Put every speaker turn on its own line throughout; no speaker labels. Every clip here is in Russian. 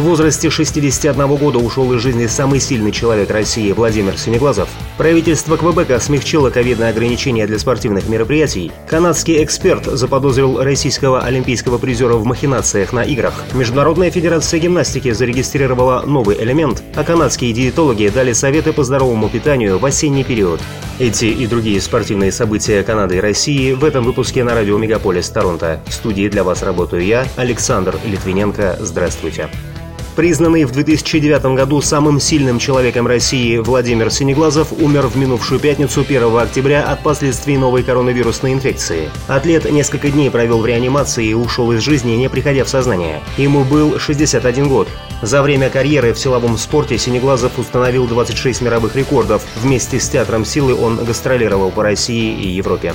В возрасте 61 года ушел из жизни самый сильный человек России Владимир Синеглазов. Правительство Квебека смягчило ковидные ограничения для спортивных мероприятий. Канадский эксперт заподозрил российского олимпийского призера в махинациях на играх. Международная федерация гимнастики зарегистрировала новый элемент, а канадские диетологи дали советы по здоровому питанию в осенний период. Эти и другие спортивные события Канады и России в этом выпуске на радио Мегаполис Торонто. В студии для вас работаю я, Александр Литвиненко. Здравствуйте. Признанный в 2009 году самым сильным человеком России Владимир Синеглазов умер в минувшую пятницу 1 октября от последствий новой коронавирусной инфекции. Атлет несколько дней провел в реанимации и ушел из жизни, не приходя в сознание. Ему был 61 год. За время карьеры в силовом спорте Синеглазов установил 26 мировых рекордов. Вместе с Театром силы он гастролировал по России и Европе.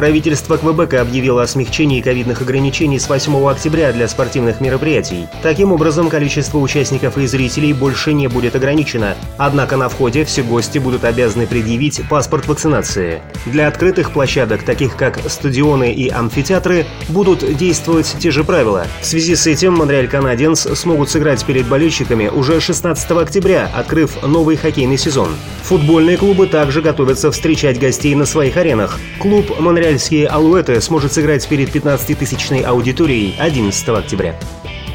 Правительство Квебека объявило о смягчении ковидных ограничений с 8 октября для спортивных мероприятий. Таким образом, количество участников и зрителей больше не будет ограничено. Однако на входе все гости будут обязаны предъявить паспорт вакцинации. Для открытых площадок, таких как стадионы и амфитеатры, будут действовать те же правила. В связи с этим Монреаль Канаденс смогут сыграть перед болельщиками уже 16 октября, открыв новый хоккейный сезон. Футбольные клубы также готовятся встречать гостей на своих аренах. Клуб Монреаль монреальские «Алуэты» сможет сыграть перед 15-тысячной аудиторией 11 октября.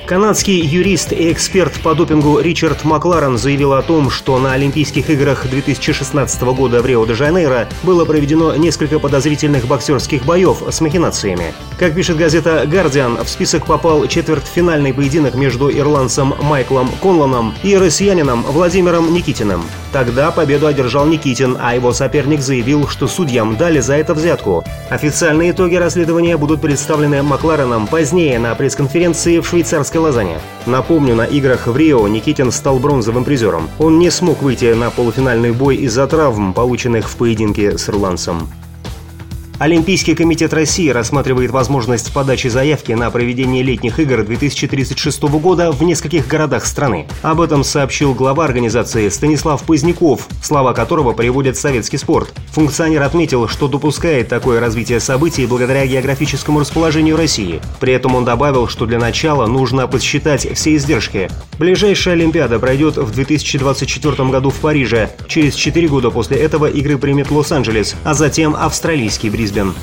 Канадский юрист и эксперт по допингу Ричард Макларен заявил о том, что на Олимпийских играх 2016 года в Рио-де-Жанейро было проведено несколько подозрительных боксерских боев с махинациями. Как пишет газета «Гардиан», в список попал четвертьфинальный поединок между ирландцем Майклом Конланом и россиянином Владимиром Никитиным. Тогда победу одержал Никитин, а его соперник заявил, что судьям дали за это взятку. Официальные итоги расследования будут представлены Маклареном позднее на пресс-конференции в швейцарском Кубанской Лозанне. Напомню, на играх в Рио Никитин стал бронзовым призером. Он не смог выйти на полуфинальный бой из-за травм, полученных в поединке с ирландцем. Олимпийский комитет России рассматривает возможность подачи заявки на проведение летних игр 2036 года в нескольких городах страны. Об этом сообщил глава организации Станислав Поздняков, слова которого приводят советский спорт. Функционер отметил, что допускает такое развитие событий благодаря географическому расположению России. При этом он добавил, что для начала нужно подсчитать все издержки. Ближайшая Олимпиада пройдет в 2024 году в Париже. Через 4 года после этого игры примет Лос-Анджелес, а затем австралийский Брисбен. Брисбен.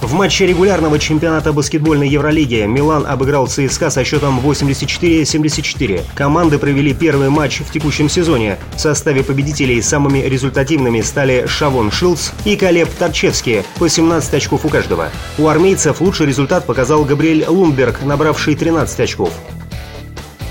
В матче регулярного чемпионата баскетбольной Евролиги Милан обыграл ЦСКА со счетом 84-74. Команды провели первый матч в текущем сезоне. В составе победителей самыми результативными стали Шавон Шилдс и Калеб Торчевский по 17 очков у каждого. У армейцев лучший результат показал Габриэль Лумберг, набравший 13 очков.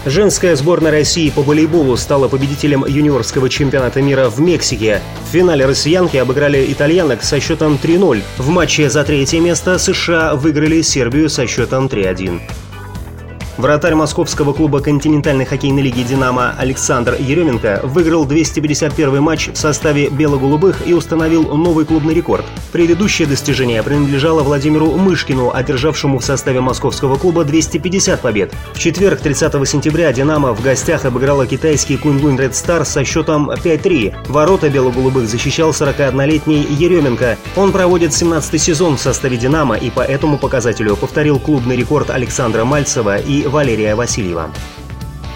Женская сборная России по волейболу стала победителем юниорского чемпионата мира в Мексике. В финале россиянки обыграли итальянок со счетом 3-0. В матче за третье место США выиграли Сербию со счетом 3-1. Вратарь московского клуба континентальной хоккейной лиги «Динамо» Александр Еременко выиграл 251 матч в составе бело-голубых и установил новый клубный рекорд. Предыдущее достижение принадлежало Владимиру Мышкину, одержавшему в составе московского клуба 250 побед. В четверг, 30 сентября, «Динамо» в гостях обыграла китайский Куньлунь Ред Стар со счетом 5-3. Ворота бело-голубых защищал 41-летний Еременко. Он проводит 17-й сезон в составе «Динамо» и по этому показателю повторил клубный рекорд Александра Мальцева и Валерия Васильева.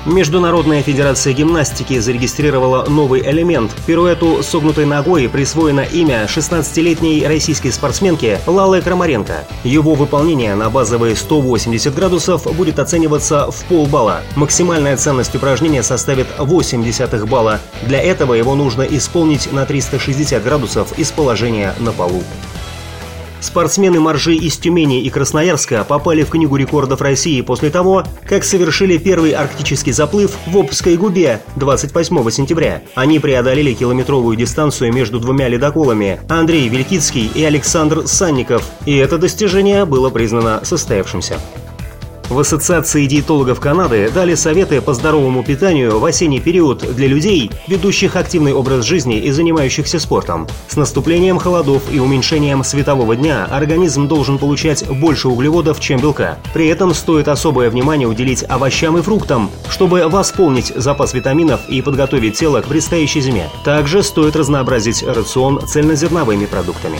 Международная федерация гимнастики зарегистрировала новый элемент. Пируэту согнутой ногой присвоено имя 16-летней российской спортсменки Лалы Крамаренко. Его выполнение на базовые 180 градусов будет оцениваться в полбалла. Максимальная ценность упражнения составит 0,8 балла. Для этого его нужно исполнить на 360 градусов из положения на полу. Спортсмены Моржи из Тюмени и Красноярска попали в Книгу рекордов России после того, как совершили первый арктический заплыв в Обской губе 28 сентября. Они преодолели километровую дистанцию между двумя ледоколами Андрей Великицкий и Александр Санников, и это достижение было признано состоявшимся. В Ассоциации диетологов Канады дали советы по здоровому питанию в осенний период для людей, ведущих активный образ жизни и занимающихся спортом. С наступлением холодов и уменьшением светового дня организм должен получать больше углеводов, чем белка. При этом стоит особое внимание уделить овощам и фруктам, чтобы восполнить запас витаминов и подготовить тело к предстоящей зиме. Также стоит разнообразить рацион цельнозерновыми продуктами.